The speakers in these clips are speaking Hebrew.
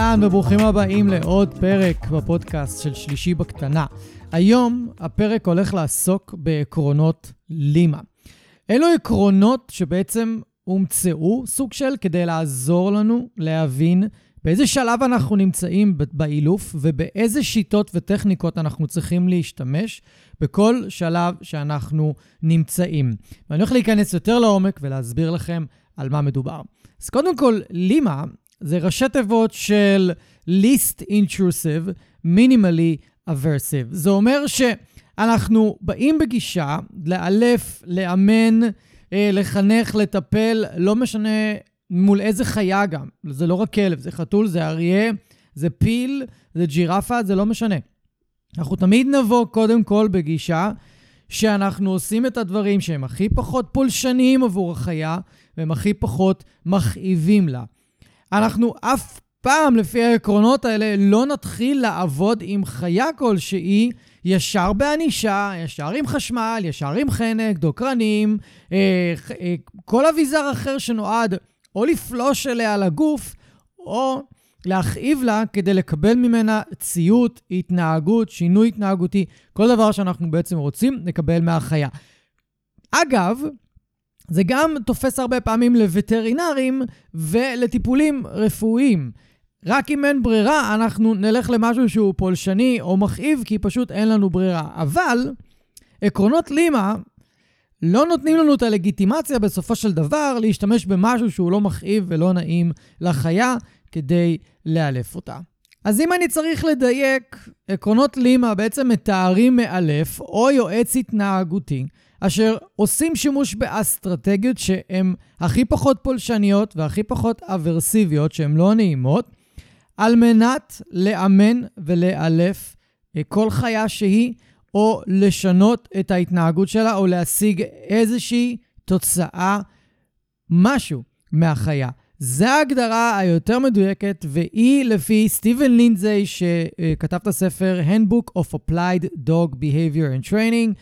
אהלן וברוכים הבאים לעוד פרק בפודקאסט של שלישי בקטנה. היום הפרק הולך לעסוק בעקרונות לימה. אלו עקרונות שבעצם הומצאו, סוג של, כדי לעזור לנו להבין באיזה שלב אנחנו נמצאים באילוף ובאיזה שיטות וטכניקות אנחנו צריכים להשתמש בכל שלב שאנחנו נמצאים. ואני הולך להיכנס יותר לעומק ולהסביר לכם על מה מדובר. אז קודם כל, לימה זה ראשי תיבות של least intrusive, minimally aversive. זה אומר שאנחנו באים בגישה לאלף, לאמן, אה, לחנך, לטפל, לא משנה מול איזה חיה גם. זה לא רק כלב, זה חתול, זה אריה, זה פיל, זה ג'ירפה, זה לא משנה. אנחנו תמיד נבוא קודם כל בגישה שאנחנו עושים את הדברים שהם הכי פחות פולשניים עבור החיה, והם הכי פחות מכאיבים לה. אנחנו אף פעם, לפי העקרונות האלה, לא נתחיל לעבוד עם חיה כלשהי ישר בענישה, ישר עם חשמל, ישר עם חנק, דוקרנים, אה, אה, כל אביזר אחר שנועד או לפלוש אליה לגוף, או להכאיב לה כדי לקבל ממנה ציות, התנהגות, שינוי התנהגותי, כל דבר שאנחנו בעצם רוצים לקבל מהחיה. אגב, זה גם תופס הרבה פעמים לווטרינרים ולטיפולים רפואיים. רק אם אין ברירה, אנחנו נלך למשהו שהוא פולשני או מכאיב, כי פשוט אין לנו ברירה. אבל עקרונות לימה לא נותנים לנו את הלגיטימציה בסופו של דבר להשתמש במשהו שהוא לא מכאיב ולא נעים לחיה כדי לאלף אותה. אז אם אני צריך לדייק, עקרונות לימה בעצם מתארים מאלף או יועץ התנהגותי אשר עושים שימוש באסטרטגיות שהן הכי פחות פולשניות והכי פחות אברסיביות, שהן לא נעימות, על מנת לאמן ולאלף אה, כל חיה שהיא, או לשנות את ההתנהגות שלה, או להשיג איזושהי תוצאה, משהו מהחיה. זו ההגדרה היותר מדויקת, והיא לפי סטיבן לינזי, שכתב את הספר Handbook of Applied Dog Behavior and Training,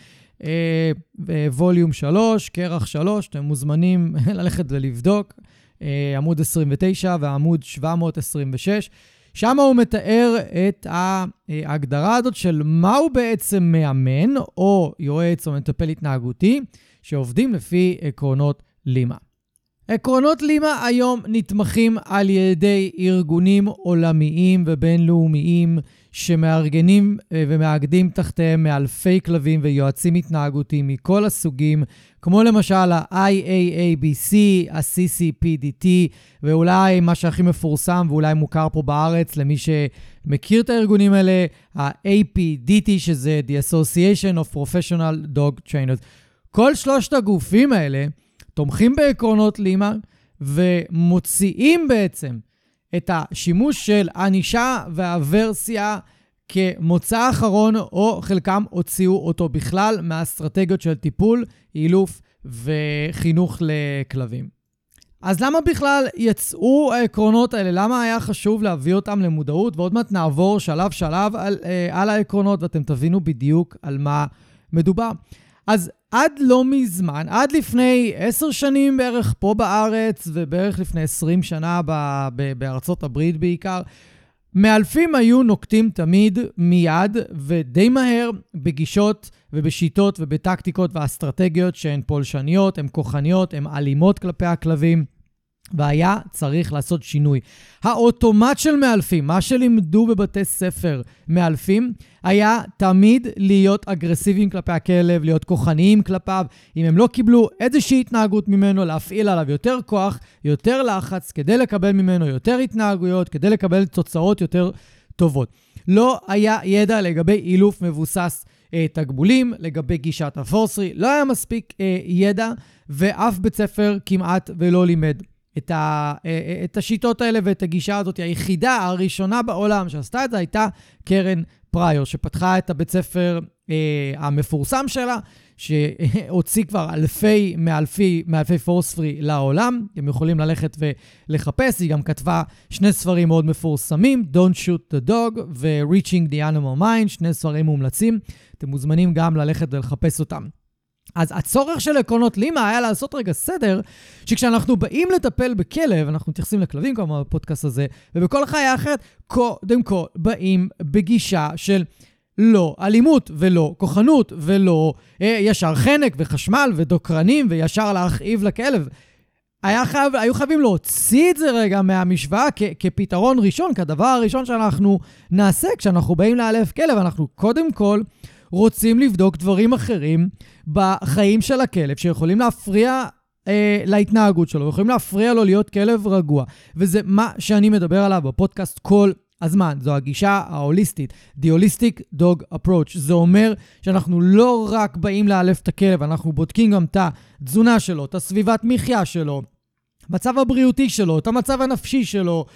ווליום 3, קרח 3, אתם מוזמנים ללכת ולבדוק, אה, עמוד 29 ועמוד 726. שם הוא מתאר את ההגדרה הזאת של מהו בעצם מאמן או יועץ או מטפל התנהגותי שעובדים לפי עקרונות לימה. עקרונות לימה היום נתמכים על ידי ארגונים עולמיים ובינלאומיים שמארגנים אה, ומאגדים תחתיהם מאלפי כלבים ויועצים התנהגותיים מכל הסוגים, כמו למשל ה-IAABC, ה-CCPDT, ואולי מה שהכי מפורסם ואולי מוכר פה בארץ למי שמכיר את הארגונים האלה, ה-APDT, שזה The Association of Professional Dog Trainers. כל שלושת הגופים האלה תומכים בעקרונות לימה ומוציאים בעצם את השימוש של ענישה והוורסיה כמוצא אחרון, או חלקם הוציאו אותו בכלל מהאסטרטגיות של טיפול, אילוף וחינוך לכלבים. אז למה בכלל יצאו העקרונות האלה? למה היה חשוב להביא אותם למודעות? ועוד מעט נעבור שלב-שלב על, אה, על העקרונות ואתם תבינו בדיוק על מה מדובר. אז עד לא מזמן, עד לפני עשר שנים בערך פה בארץ, ובערך לפני עשרים שנה ב- ב- בארצות הברית בעיקר, מאלפים היו נוקטים תמיד מיד ודי מהר בגישות ובשיטות ובטקטיקות ואסטרטגיות שהן פולשניות, הן כוחניות, הן אלימות כלפי הכלבים. והיה צריך לעשות שינוי. האוטומט של מאלפים, מה שלימדו בבתי ספר מאלפים, היה תמיד להיות אגרסיביים כלפי הכלב, להיות כוחניים כלפיו. אם הם לא קיבלו איזושהי התנהגות ממנו, להפעיל עליו יותר כוח, יותר לחץ, כדי לקבל ממנו יותר התנהגויות, כדי לקבל תוצאות יותר טובות. לא היה ידע לגבי אילוף מבוסס אה, תגבולים, לגבי גישת הפורסרי, לא היה מספיק אה, ידע, ואף בית ספר כמעט ולא לימד. את, ה, אה, אה, את השיטות האלה ואת הגישה הזאת. היחידה הראשונה בעולם שעשתה את זה הייתה קרן פריור, שפתחה את הבית ספר אה, המפורסם שלה, שהוציא כבר אלפי מאלפי, מאלפי פורספרי לעולם. אתם יכולים ללכת ולחפש, היא גם כתבה שני ספרים מאוד מפורסמים, Don't Shoot the Dog ו-Reaching the Animal Mind, שני ספרים מומלצים. אתם מוזמנים גם ללכת ולחפש אותם. אז הצורך של עקרונות לימה היה לעשות רגע סדר, שכשאנחנו באים לטפל בכלב, אנחנו מתייחסים לכלבים כמובן בפודקאסט הזה, ובכל חיה אחרת, קודם כל באים בגישה של לא אלימות ולא כוחנות ולא אה, ישר חנק וחשמל ודוקרנים וישר להכאיב לכלב. היה חייב, היו חייבים להוציא את זה רגע מהמשוואה כ- כפתרון ראשון, כדבר הראשון שאנחנו נעשה כשאנחנו באים לאלף כלב. אנחנו קודם כל רוצים לבדוק דברים אחרים בחיים של הכלב, שיכולים להפריע אה, להתנהגות שלו, יכולים להפריע לו להיות כלב רגוע. וזה מה שאני מדבר עליו בפודקאסט כל הזמן. זו הגישה ההוליסטית, The Holistic Dog Approach. זה אומר שאנחנו לא רק באים לאלף את הכלב, אנחנו בודקים גם את התזונה שלו, את הסביבת מחיה שלו, המצב הבריאותי שלו, את המצב הנפשי שלו,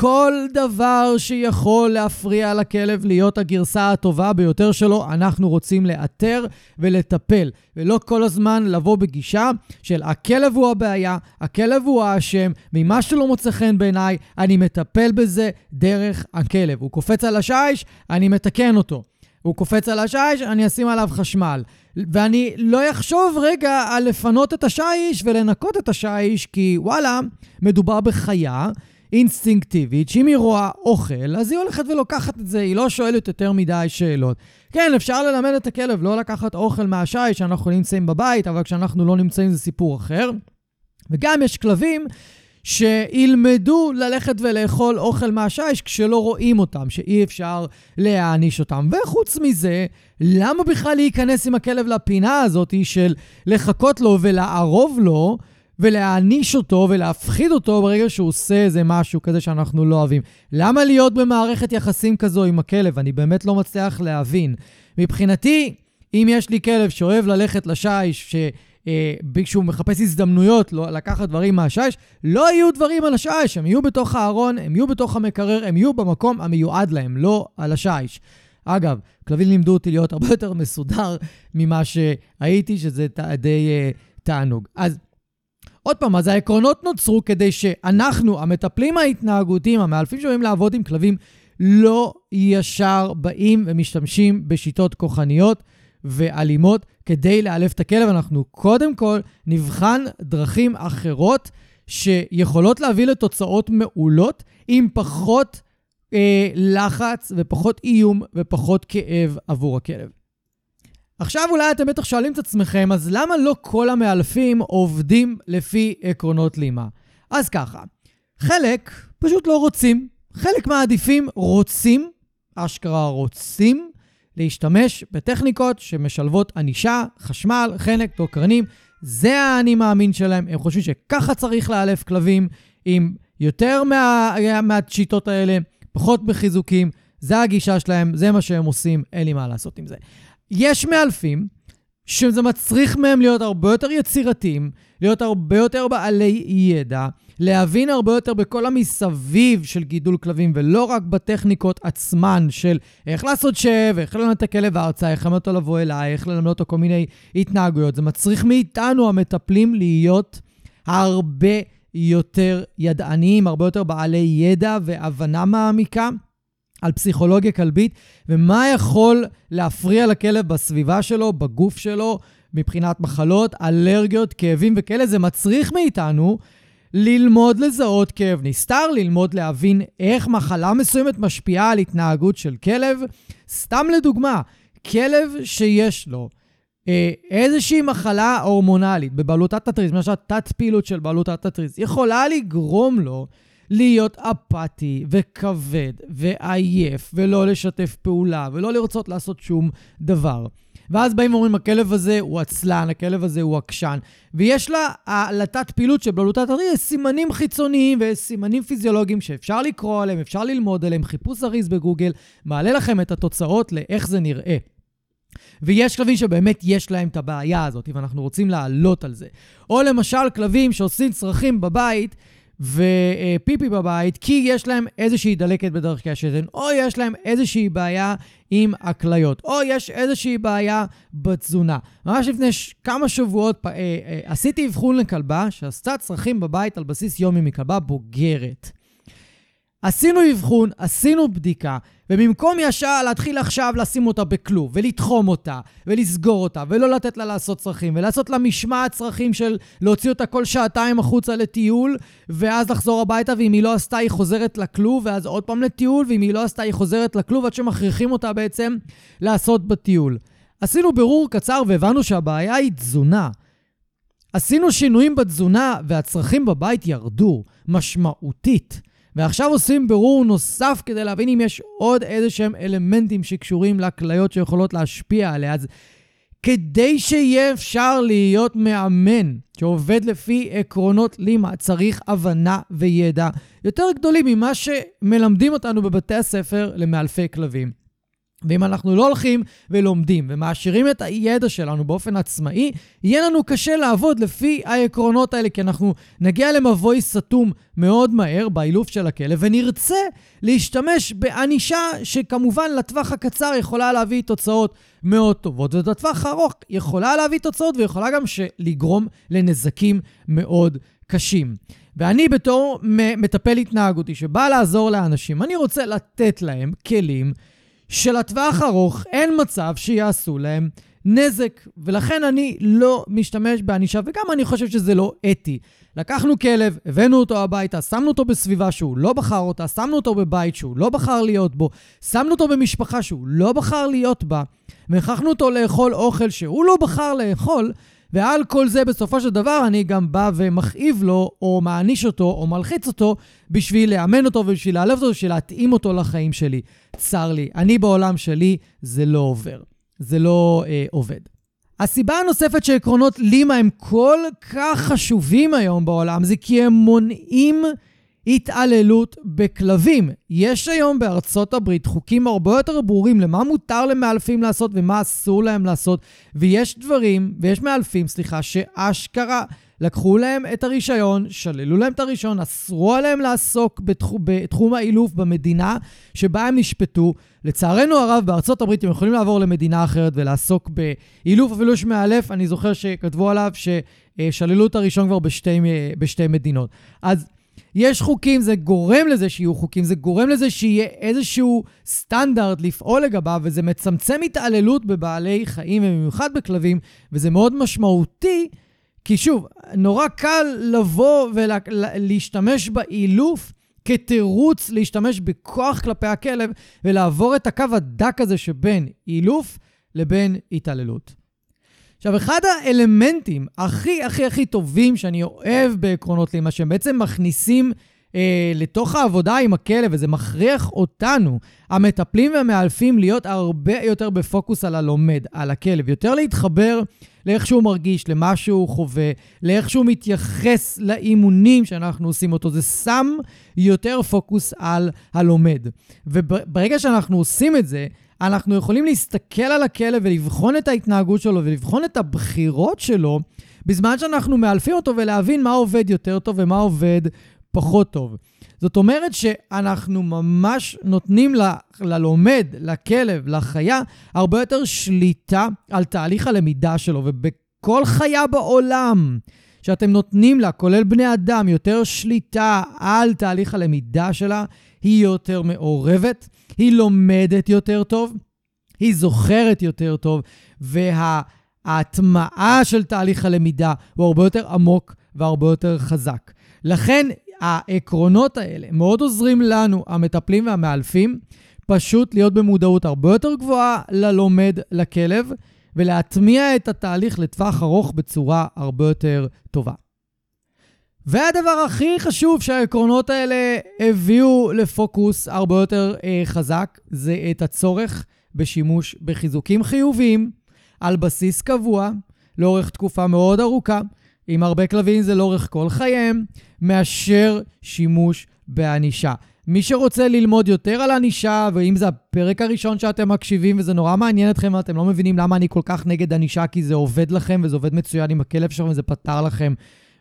כל דבר שיכול להפריע לכלב להיות הגרסה הטובה ביותר שלו, אנחנו רוצים לאתר ולטפל, ולא כל הזמן לבוא בגישה של הכלב הוא הבעיה, הכלב הוא האשם, ממה שלא מוצא חן בעיניי, אני מטפל בזה דרך הכלב. הוא קופץ על השיש, אני מתקן אותו. הוא קופץ על השיש, אני אשים עליו חשמל. ואני לא אחשוב רגע על לפנות את השיש ולנקות את השיש, כי וואלה, מדובר בחיה אינסטינקטיבית, שאם היא רואה אוכל, אז היא הולכת ולוקחת את זה, היא לא שואלת יותר מדי שאלות. כן, אפשר ללמד את הכלב לא לקחת אוכל מהשי כשאנחנו נמצאים בבית, אבל כשאנחנו לא נמצאים זה סיפור אחר. וגם יש כלבים שילמדו ללכת ולאכול אוכל מהשיש כשלא רואים אותם, שאי אפשר להעניש אותם. וחוץ מזה, למה בכלל להיכנס עם הכלב לפינה הזאת של לחכות לו ולערוב לו? ולהעניש אותו ולהפחיד אותו ברגע שהוא עושה איזה משהו כזה שאנחנו לא אוהבים. למה להיות במערכת יחסים כזו עם הכלב? אני באמת לא מצליח להבין. מבחינתי, אם יש לי כלב שאוהב ללכת לשיש, ש... כשהוא מחפש הזדמנויות לא, לקחת דברים מהשיש, לא יהיו דברים על השיש, הם יהיו בתוך הארון, הם יהיו בתוך המקרר, הם יהיו במקום המיועד להם, לא על השיש. אגב, כלבים לימדו אותי להיות הרבה יותר מסודר ממה שהייתי, שזה די uh, תענוג. אז עוד פעם, אז העקרונות נוצרו כדי שאנחנו, המטפלים ההתנהגותיים, המאלפים שבאים לעבוד עם כלבים, לא ישר באים ומשתמשים בשיטות כוחניות ואלימות כדי לאלף את הכלב. אנחנו קודם כל נבחן דרכים אחרות שיכולות להביא לתוצאות מעולות עם פחות אה, לחץ ופחות איום ופחות כאב עבור הכלב. עכשיו אולי אתם בטח שואלים את עצמכם, אז למה לא כל המאלפים עובדים לפי עקרונות לימה? אז ככה, חלק פשוט לא רוצים. חלק מהעדיפים רוצים, אשכרה רוצים, להשתמש בטכניקות שמשלבות ענישה, חשמל, חנק, דוקרנים. זה האני מאמין שלהם. הם חושבים שככה צריך לאלף כלבים, עם יותר מה, מהשיטות האלה, פחות בחיזוקים. זה הגישה שלהם, זה מה שהם עושים, אין לי מה לעשות עם זה. יש מאלפים שזה מצריך מהם להיות הרבה יותר יצירתיים, להיות הרבה יותר בעלי ידע, להבין הרבה יותר בכל המסביב של גידול כלבים, ולא רק בטכניקות עצמן של איך לעשות שב, איך ללמד את הכלב ארצה, איך ללמד אותו לבוא אליי, איך ללמד אותו כל מיני התנהגויות. זה מצריך מאיתנו, המטפלים, להיות הרבה יותר ידעניים, הרבה יותר בעלי ידע והבנה מעמיקה. על פסיכולוגיה כלבית, ומה יכול להפריע לכלב בסביבה שלו, בגוף שלו, מבחינת מחלות, אלרגיות, כאבים וכאלה. זה מצריך מאיתנו ללמוד לזהות כאב נסתר, ללמוד להבין איך מחלה מסוימת משפיעה על התנהגות של כלב. סתם לדוגמה, כלב שיש לו אה, איזושהי מחלה הורמונלית בבלוטת התריס, למשל תת פעילות של בלוטת התריס, יכולה לגרום לו להיות אפאתי וכבד ועייף ולא לשתף פעולה ולא לרצות לעשות שום דבר. ואז באים ואומרים, הכלב הזה הוא עצלן, הכלב הזה הוא עקשן. ויש לה, לתת פעילות של בלוטת התריס, יש סימנים חיצוניים ויש סימנים פיזיולוגיים שאפשר לקרוא עליהם, אפשר ללמוד עליהם, חיפוש אריז בגוגל, מעלה לכם את התוצאות לאיך זה נראה. ויש כלבים שבאמת יש להם את הבעיה הזאת, ואנחנו רוצים לעלות על זה. או למשל כלבים שעושים צרכים בבית, ופיפי בבית, כי יש להם איזושהי דלקת בדרכי השתן, או יש להם איזושהי בעיה עם הכליות, או יש איזושהי בעיה בתזונה. ממש לפני ש- כמה שבועות אה, אה, עשיתי אבחון לכלבה שעשתה צרכים בבית על בסיס יומי מכלבה בוגרת. עשינו אבחון, עשינו בדיקה, ובמקום ישר להתחיל עכשיו לשים אותה בכלוב, ולתחום אותה, ולסגור אותה, ולא לתת לה לעשות צרכים, ולעשות לה משמעת צרכים של להוציא אותה כל שעתיים החוצה לטיול, ואז לחזור הביתה, ואם היא לא עשתה, היא חוזרת לכלוב, ואז עוד פעם לטיול, ואם היא לא עשתה, היא חוזרת לכלוב, עד שמכריחים אותה בעצם לעשות בטיול. עשינו בירור קצר והבנו שהבעיה היא תזונה. עשינו שינויים בתזונה, והצרכים בבית ירדו משמעותית. ועכשיו עושים בירור נוסף כדי להבין אם יש עוד איזה שהם אלמנטים שקשורים לכליות שיכולות להשפיע עליה. אז כדי שיהיה אפשר להיות מאמן שעובד לפי עקרונות לימה, צריך הבנה וידע יותר גדולים ממה שמלמדים אותנו בבתי הספר למאלפי כלבים. ואם אנחנו לא הולכים ולומדים ומעשירים את הידע שלנו באופן עצמאי, יהיה לנו קשה לעבוד לפי העקרונות האלה, כי אנחנו נגיע למבוי סתום מאוד מהר באילוף של הכלב, ונרצה להשתמש בענישה שכמובן לטווח הקצר יכולה להביא תוצאות מאוד טובות, ולטווח הארוך יכולה להביא תוצאות ויכולה גם לגרום לנזקים מאוד קשים. ואני בתור מטפל התנהגותי שבא לעזור לאנשים, אני רוצה לתת להם כלים שלטווח ארוך אין מצב שיעשו להם נזק, ולכן אני לא משתמש בענישה, וגם אני חושב שזה לא אתי. לקחנו כלב, הבאנו אותו הביתה, שמנו אותו בסביבה שהוא לא בחר אותה, שמנו אותו בבית שהוא לא בחר להיות בו, שמנו אותו במשפחה שהוא לא בחר להיות בה, והכרחנו אותו לאכול אוכל שהוא לא בחר לאכול, ועל כל זה בסופו של דבר אני גם בא ומכאיב לו, או מעניש אותו, או מלחיץ אותו, בשביל לאמן אותו ובשביל לאלף אותו, בשביל להתאים אותו לחיים שלי. צר לי, אני בעולם שלי, זה לא עובר. זה לא אה, עובד. הסיבה הנוספת שעקרונות לימה הם כל כך חשובים היום בעולם, זה כי הם מונעים התעללות בכלבים. יש היום בארצות הברית חוקים הרבה יותר ברורים למה מותר למאלפים לעשות ומה אסור להם לעשות, ויש דברים, ויש מאלפים, סליחה, שאשכרה לקחו להם את הרישיון, שללו להם את הרישיון, אסרו עליהם לעסוק בתחום, בתחום האילוף במדינה שבה הם נשפטו. לצערנו הרב, בארצות הברית הם יכולים לעבור למדינה אחרת ולעסוק באילוף, אפילו יש מאלף, אני זוכר שכתבו עליו ששללו את הרישיון כבר בשתי, בשתי מדינות. אז יש חוקים, זה גורם לזה שיהיו חוקים, זה גורם לזה שיהיה איזשהו סטנדרט לפעול לגביו, וזה מצמצם התעללות בבעלי חיים, ובמיוחד בכלבים, וזה מאוד משמעותי, כי שוב, נורא קל לבוא ולהשתמש באילוף כתירוץ להשתמש בכוח כלפי הכלב, ולעבור את הקו הדק הזה שבין אילוף לבין התעללות. עכשיו, אחד האלמנטים הכי הכי הכי טובים שאני אוהב בעקרונות לימה, שהם בעצם מכניסים אה, לתוך העבודה עם הכלב, וזה מכריח אותנו, המטפלים והמאלפים, להיות הרבה יותר בפוקוס על הלומד, על הכלב, יותר להתחבר לאיך שהוא מרגיש, למה שהוא חווה, לאיך שהוא מתייחס לאימונים שאנחנו עושים אותו. זה שם יותר פוקוס על הלומד. וברגע שאנחנו עושים את זה, אנחנו יכולים להסתכל על הכלב ולבחון את ההתנהגות שלו ולבחון את הבחירות שלו, בזמן שאנחנו מאלפים אותו ולהבין מה עובד יותר טוב ומה עובד פחות טוב. זאת אומרת שאנחנו ממש נותנים ל, ללומד, לכלב, לחיה, הרבה יותר שליטה על תהליך הלמידה שלו, ובכל חיה בעולם שאתם נותנים לה, כולל בני אדם, יותר שליטה על תהליך הלמידה שלה, היא יותר מעורבת, היא לומדת יותר טוב, היא זוכרת יותר טוב, וההטמעה של תהליך הלמידה הוא הרבה יותר עמוק והרבה יותר חזק. לכן העקרונות האלה מאוד עוזרים לנו, המטפלים והמאלפים, פשוט להיות במודעות הרבה יותר גבוהה ללומד, לכלב, ולהטמיע את התהליך לטווח ארוך בצורה הרבה יותר טובה. והדבר הכי חשוב שהעקרונות האלה הביאו לפוקוס הרבה יותר אה, חזק, זה את הצורך בשימוש בחיזוקים חיוביים על בסיס קבוע, לאורך תקופה מאוד ארוכה, עם הרבה כלבים זה לאורך כל חייהם, מאשר שימוש בענישה. מי שרוצה ללמוד יותר על ענישה, ואם זה הפרק הראשון שאתם מקשיבים וזה נורא מעניין אתכם ואתם לא מבינים למה אני כל כך נגד ענישה, כי זה עובד לכם וזה עובד מצוין עם הכלב שלכם וזה פתר לכם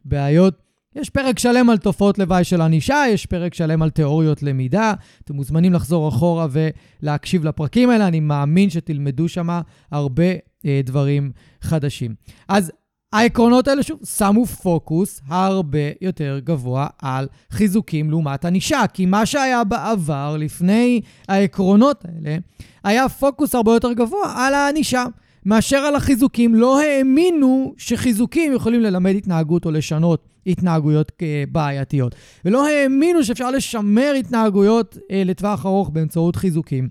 בעיות. יש פרק שלם על תופעות לוואי של ענישה, יש פרק שלם על תיאוריות למידה. אתם מוזמנים לחזור אחורה ולהקשיב לפרקים האלה, אני מאמין שתלמדו שם הרבה אה, דברים חדשים. אז העקרונות האלה, שוב, שמו פוקוס הרבה יותר גבוה על חיזוקים לעומת ענישה. כי מה שהיה בעבר, לפני העקרונות האלה, היה פוקוס הרבה יותר גבוה על הענישה. מאשר על החיזוקים, לא האמינו שחיזוקים יכולים ללמד התנהגות או לשנות התנהגויות אה, בעייתיות. ולא האמינו שאפשר לשמר התנהגויות אה, לטווח ארוך באמצעות חיזוקים.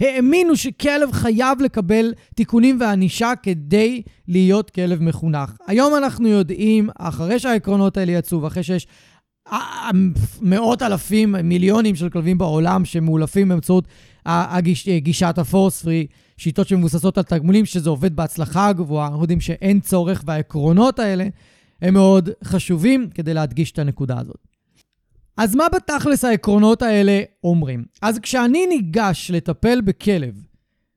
האמינו שכלב חייב לקבל תיקונים וענישה כדי להיות כלב מחונך. היום אנחנו יודעים, אחרי שהעקרונות האלה יצאו ואחרי שיש מאות אלפים, מיליונים של כלבים בעולם שמאולפים באמצעות הגיש, גישת הפורס פרי, שיטות שמבוססות על תגמולים, שזה עובד בהצלחה גבוהה. אנחנו יודעים שאין צורך, והעקרונות האלה הם מאוד חשובים כדי להדגיש את הנקודה הזאת. אז מה בתכלס העקרונות האלה אומרים? אז כשאני ניגש לטפל בכלב,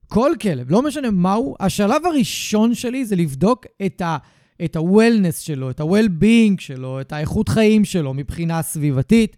כל כלב, לא משנה מהו, השלב הראשון שלי זה לבדוק את ה... את ה-wellness שלו, את ה-well-being שלו, את האיכות חיים שלו מבחינה סביבתית,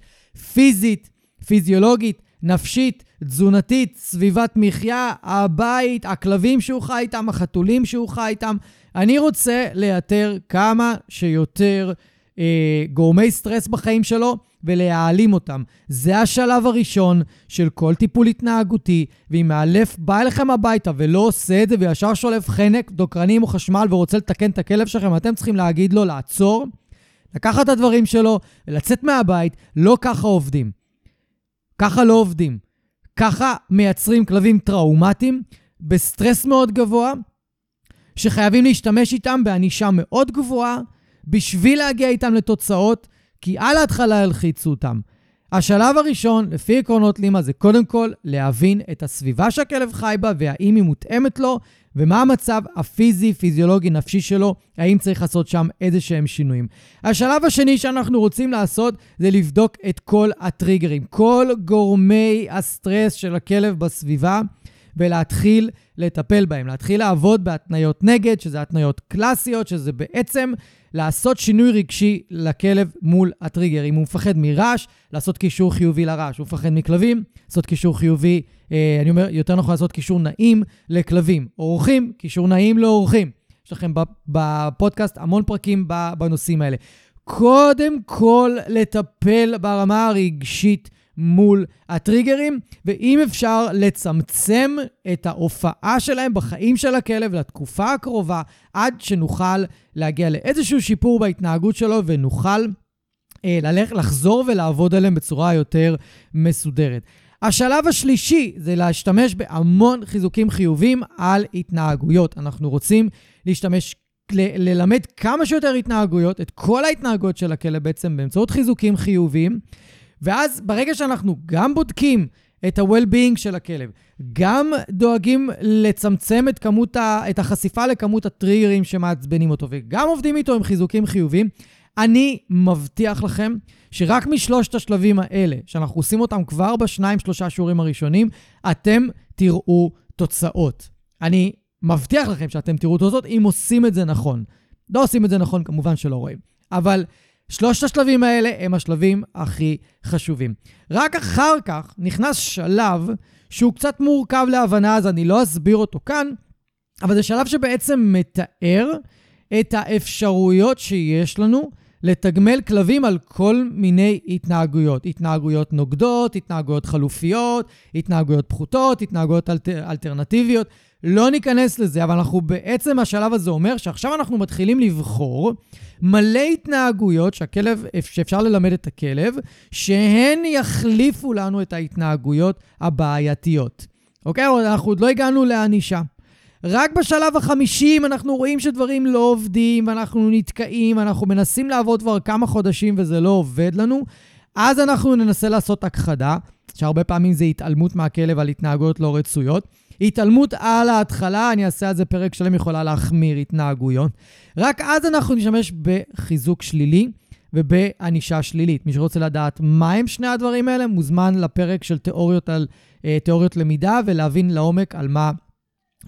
פיזית, פיזיולוגית, נפשית, תזונתית, סביבת מחיה, הבית, הכלבים שהוא חי איתם, החתולים שהוא חי איתם. אני רוצה לאתר כמה שיותר אה, גורמי סטרס בחיים שלו ולהעלים אותם. זה השלב הראשון של כל טיפול התנהגותי, ואם מאלף בא אליכם הביתה ולא עושה את זה וישר שולף חנק, דוקרנים או חשמל ורוצה לתקן את הכלב שלכם, אתם צריכים להגיד לו לעצור, לקחת את הדברים שלו ולצאת מהבית. לא ככה עובדים. ככה לא עובדים. ככה מייצרים כלבים טראומטיים בסטרס מאוד גבוה, שחייבים להשתמש איתם בענישה מאוד גבוהה בשביל להגיע איתם לתוצאות, כי על ההתחלה הלחיצו אותם. השלב הראשון, לפי עקרונות לימה, זה קודם כל להבין את הסביבה שהכלב חי בה והאם היא מותאמת לו, ומה המצב הפיזי, פיזיולוגי, נפשי שלו, האם צריך לעשות שם איזה שהם שינויים. השלב השני שאנחנו רוצים לעשות זה לבדוק את כל הטריגרים, כל גורמי הסטרס של הכלב בסביבה, ולהתחיל לטפל בהם, להתחיל לעבוד בהתניות נגד, שזה התניות קלאסיות, שזה בעצם לעשות שינוי רגשי לכלב מול הטריגר. אם הוא מפחד מרעש, לעשות קישור חיובי לרעש. הוא מפחד מכלבים, לעשות קישור חיובי, אה, אני אומר, יותר נכון לעשות קישור נעים לכלבים. אורחים, קישור נעים לאורחים. יש לכם בפודקאסט המון פרקים בנושאים האלה. קודם כל, לטפל ברמה הרגשית מול הטריגרים, ואם אפשר לצמצם את ההופעה שלהם בחיים של הכלב לתקופה הקרובה, עד שנוכל להגיע לאיזשהו שיפור בהתנהגות שלו ונוכל אה, ללכת, לחזור ולעבוד עליהם בצורה יותר מסודרת. השלב השלישי זה להשתמש בהמון חיזוקים חיוביים על התנהגויות. אנחנו רוצים להשתמש ל- ללמד כמה שיותר התנהגויות, את כל ההתנהגויות של הכלב בעצם באמצעות חיזוקים חיוביים, ואז ברגע שאנחנו גם בודקים את ה-well-being של הכלב, גם דואגים לצמצם את, כמות ה, את החשיפה לכמות הטריגרים שמעצבנים אותו, וגם עובדים איתו עם חיזוקים חיוביים, אני מבטיח לכם שרק משלושת השלבים האלה, שאנחנו עושים אותם כבר בשניים, שלושה שיעורים הראשונים, אתם תראו תוצאות. אני מבטיח לכם שאתם תראו תוצאות אם עושים את זה נכון. לא עושים את זה נכון, כמובן שלא רואים. אבל שלושת השלבים האלה הם השלבים הכי חשובים. רק אחר כך נכנס שלב שהוא קצת מורכב להבנה, אז אני לא אסביר אותו כאן, אבל זה שלב שבעצם מתאר את האפשרויות שיש לנו לתגמל כלבים על כל מיני התנהגויות. התנהגויות נוגדות, התנהגויות חלופיות, התנהגויות פחותות, התנהגויות אלטר, אלטרנטיביות. לא ניכנס לזה, אבל אנחנו בעצם, השלב הזה אומר שעכשיו אנחנו מתחילים לבחור מלא התנהגויות שהכלב, שאפשר ללמד את הכלב, שהן יחליפו לנו את ההתנהגויות הבעייתיות. אוקיי? אנחנו עוד לא הגענו לענישה. רק בשלב החמישי, אם אנחנו רואים שדברים לא עובדים, ואנחנו נתקעים, אנחנו מנסים לעבוד כבר כמה חודשים וזה לא עובד לנו, אז אנחנו ננסה לעשות הכחדה, שהרבה פעמים זה התעלמות מהכלב על התנהגויות לא רצויות. התעלמות על ההתחלה, אני אעשה על זה פרק שלם, יכולה להחמיר התנהגויות. רק אז אנחנו נשתמש בחיזוק שלילי ובענישה שלילית. מי שרוצה לדעת מה הם שני הדברים האלה, מוזמן לפרק של תיאוריות על אה, תיאוריות למידה ולהבין לעומק על מה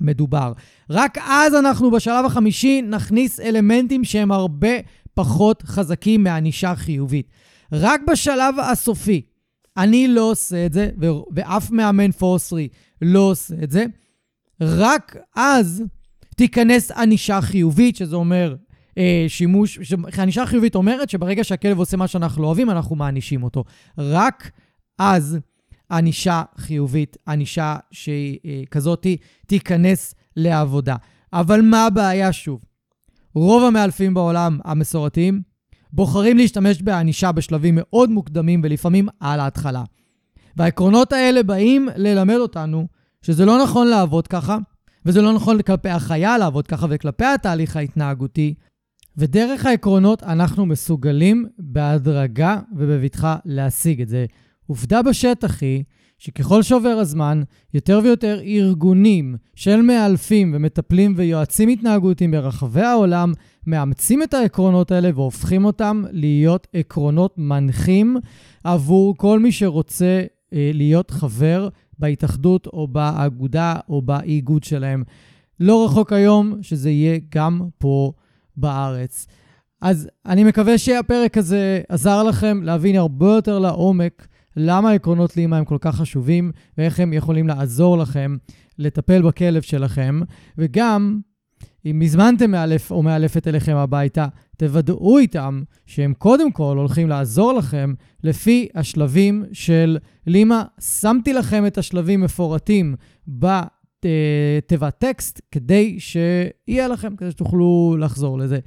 מדובר. רק אז אנחנו בשלב החמישי נכניס אלמנטים שהם הרבה פחות חזקים מענישה חיובית. רק בשלב הסופי, אני לא עושה את זה, ואף מאמן פורסרי לא עושה את זה, רק אז תיכנס ענישה חיובית, שזה אומר אה, שימוש, ענישה חיובית אומרת שברגע שהכלב עושה מה שאנחנו לא אוהבים, אנחנו מענישים אותו. רק אז ענישה חיובית, ענישה שהיא אה, כזאתי, תיכנס לעבודה. אבל מה הבעיה שוב? רוב המאלפים בעולם המסורתיים בוחרים להשתמש בענישה בשלבים מאוד מוקדמים ולפעמים על ההתחלה. והעקרונות האלה באים ללמד אותנו שזה לא נכון לעבוד ככה, וזה לא נכון כלפי החיה לעבוד ככה וכלפי התהליך ההתנהגותי, ודרך העקרונות אנחנו מסוגלים בהדרגה ובבטחה להשיג את זה. עובדה בשטח היא שככל שעובר הזמן, יותר ויותר ארגונים של מאלפים ומטפלים ויועצים התנהגותיים ברחבי העולם מאמצים את העקרונות האלה והופכים אותם להיות עקרונות מנחים עבור כל מי שרוצה אה, להיות חבר בהתאחדות או באגודה או באיגוד שלהם. לא רחוק היום שזה יהיה גם פה בארץ. אז אני מקווה שהפרק הזה עזר לכם להבין הרבה יותר לעומק למה עקרונות לימה הם כל כך חשובים ואיך הם יכולים לעזור לכם לטפל בכלב שלכם, וגם אם הזמנתם מאלף או מאלפת אליכם הביתה, תוודאו איתם שהם קודם כל הולכים לעזור לכם לפי השלבים של לימה. שמתי לכם את השלבים מפורטים בתיבת טקסט כדי שיהיה לכם, כדי שתוכלו לחזור לזה.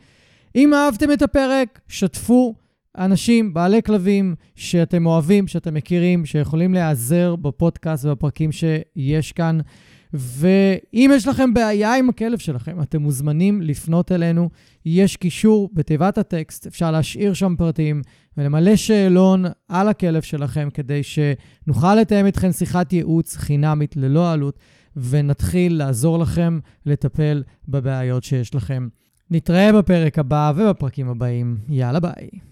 אם אהבתם את הפרק, שתפו אנשים, בעלי כלבים, שאתם אוהבים, שאתם מכירים, שיכולים להיעזר בפודקאסט ובפרקים שיש כאן. ואם יש לכם בעיה עם הכלב שלכם, אתם מוזמנים לפנות אלינו. יש קישור בתיבת הטקסט, אפשר להשאיר שם פרטים ולמלא שאלון על הכלב שלכם כדי שנוכל לתאם אתכם שיחת ייעוץ חינמית ללא עלות, ונתחיל לעזור לכם לטפל בבעיות שיש לכם. נתראה בפרק הבא ובפרקים הבאים. יאללה ביי.